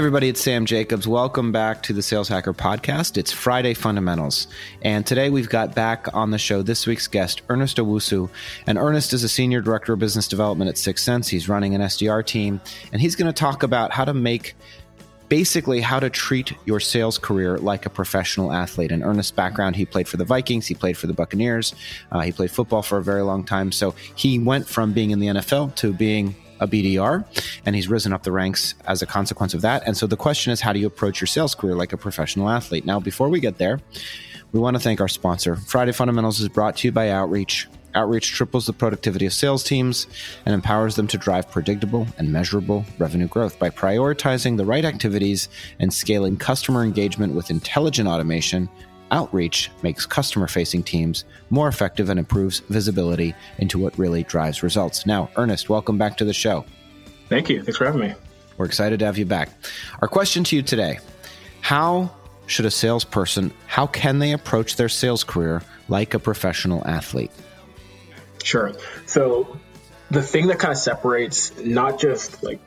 everybody, it's Sam Jacobs. Welcome back to the Sales Hacker Podcast. It's Friday Fundamentals. And today we've got back on the show this week's guest, Ernest Owusu. And Ernest is a Senior Director of Business Development at 6sense. He's running an SDR team, and he's going to talk about how to make basically how to treat your sales career like a professional athlete. In Ernest's background, he played for the Vikings, he played for the Buccaneers, uh, he played football for a very long time. So he went from being in the NFL to being a BDR, and he's risen up the ranks as a consequence of that. And so the question is, how do you approach your sales career like a professional athlete? Now, before we get there, we want to thank our sponsor. Friday Fundamentals is brought to you by Outreach. Outreach triples the productivity of sales teams and empowers them to drive predictable and measurable revenue growth by prioritizing the right activities and scaling customer engagement with intelligent automation Outreach makes customer facing teams more effective and improves visibility into what really drives results. Now, Ernest, welcome back to the show. Thank you. Thanks for having me. We're excited to have you back. Our question to you today How should a salesperson, how can they approach their sales career like a professional athlete? Sure. So, the thing that kind of separates not just like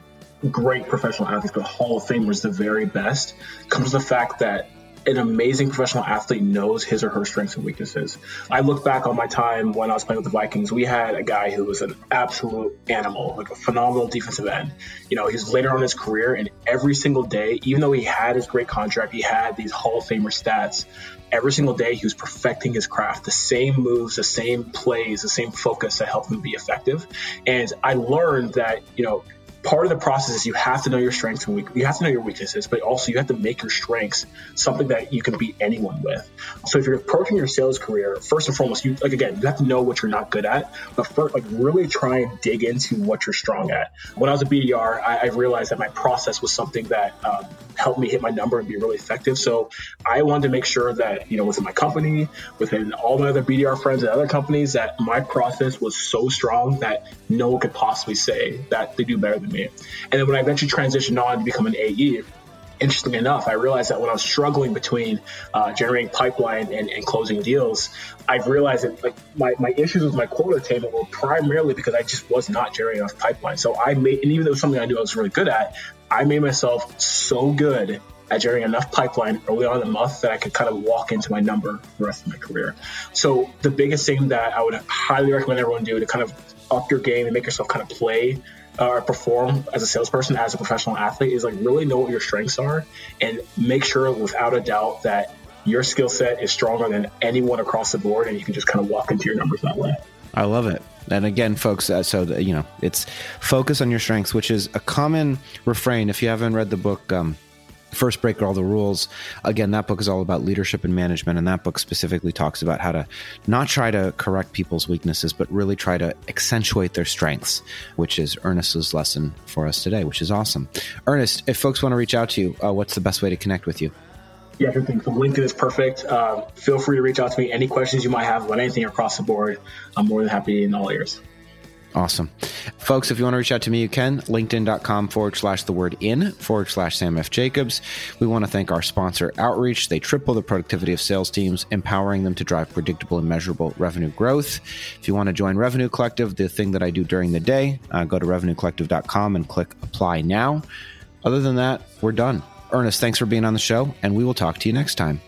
great professional athletes, but Hall of Famers, the very best, comes the fact that an amazing professional athlete knows his or her strengths and weaknesses. I look back on my time when I was playing with the Vikings. We had a guy who was an absolute animal, like a phenomenal defensive end. You know, he's later on in his career, and every single day, even though he had his great contract, he had these Hall of Famer stats. Every single day, he was perfecting his craft, the same moves, the same plays, the same focus that helped him be effective. And I learned that, you know, part of the process is you have to know your strengths and weak, you have to know your weaknesses, but also you have to make your strengths something that you can beat anyone with. So if you're approaching your sales career, first and foremost, you like again, you have to know what you're not good at, but first, like really try and dig into what you're strong at. When I was a BDR, I, I realized that my process was something that um, helped me hit my number and be really effective. So I wanted to make sure that you know within my company, within all my other BDR friends and other companies, that my process was so strong that no one could possibly say that they do better than me. And then when I eventually transitioned on to become an AE, interestingly enough, I realized that when I was struggling between uh, generating pipeline and, and, closing deals, I've realized that like my, my issues with my quota attainment were primarily because I just was not generating enough pipeline. So I made, and even though it was something I knew I was really good at, I made myself so good generating enough pipeline early on in the month that I could kind of walk into my number for the rest of my career. So the biggest thing that I would highly recommend everyone do to kind of up your game and make yourself kind of play or perform as a salesperson, as a professional athlete, is like really know what your strengths are and make sure without a doubt that your skill set is stronger than anyone across the board, and you can just kind of walk into your numbers that way. I love it. And again, folks, uh, so the, you know, it's focus on your strengths, which is a common refrain. If you haven't read the book, um, First Break All the Rules. Again, that book is all about leadership and management, and that book specifically talks about how to not try to correct people's weaknesses, but really try to accentuate their strengths, which is Ernest's lesson for us today, which is awesome. Ernest, if folks want to reach out to you, uh, what's the best way to connect with you? Yeah, sure thing. So LinkedIn is perfect. Uh, feel free to reach out to me. Any questions you might have about anything across the board, I'm more than happy in all ears. Awesome. Folks, if you want to reach out to me, you can. LinkedIn.com forward slash the word in forward slash Sam F. Jacobs. We want to thank our sponsor, Outreach. They triple the productivity of sales teams, empowering them to drive predictable and measurable revenue growth. If you want to join Revenue Collective, the thing that I do during the day, uh, go to revenuecollective.com and click apply now. Other than that, we're done. Ernest, thanks for being on the show, and we will talk to you next time.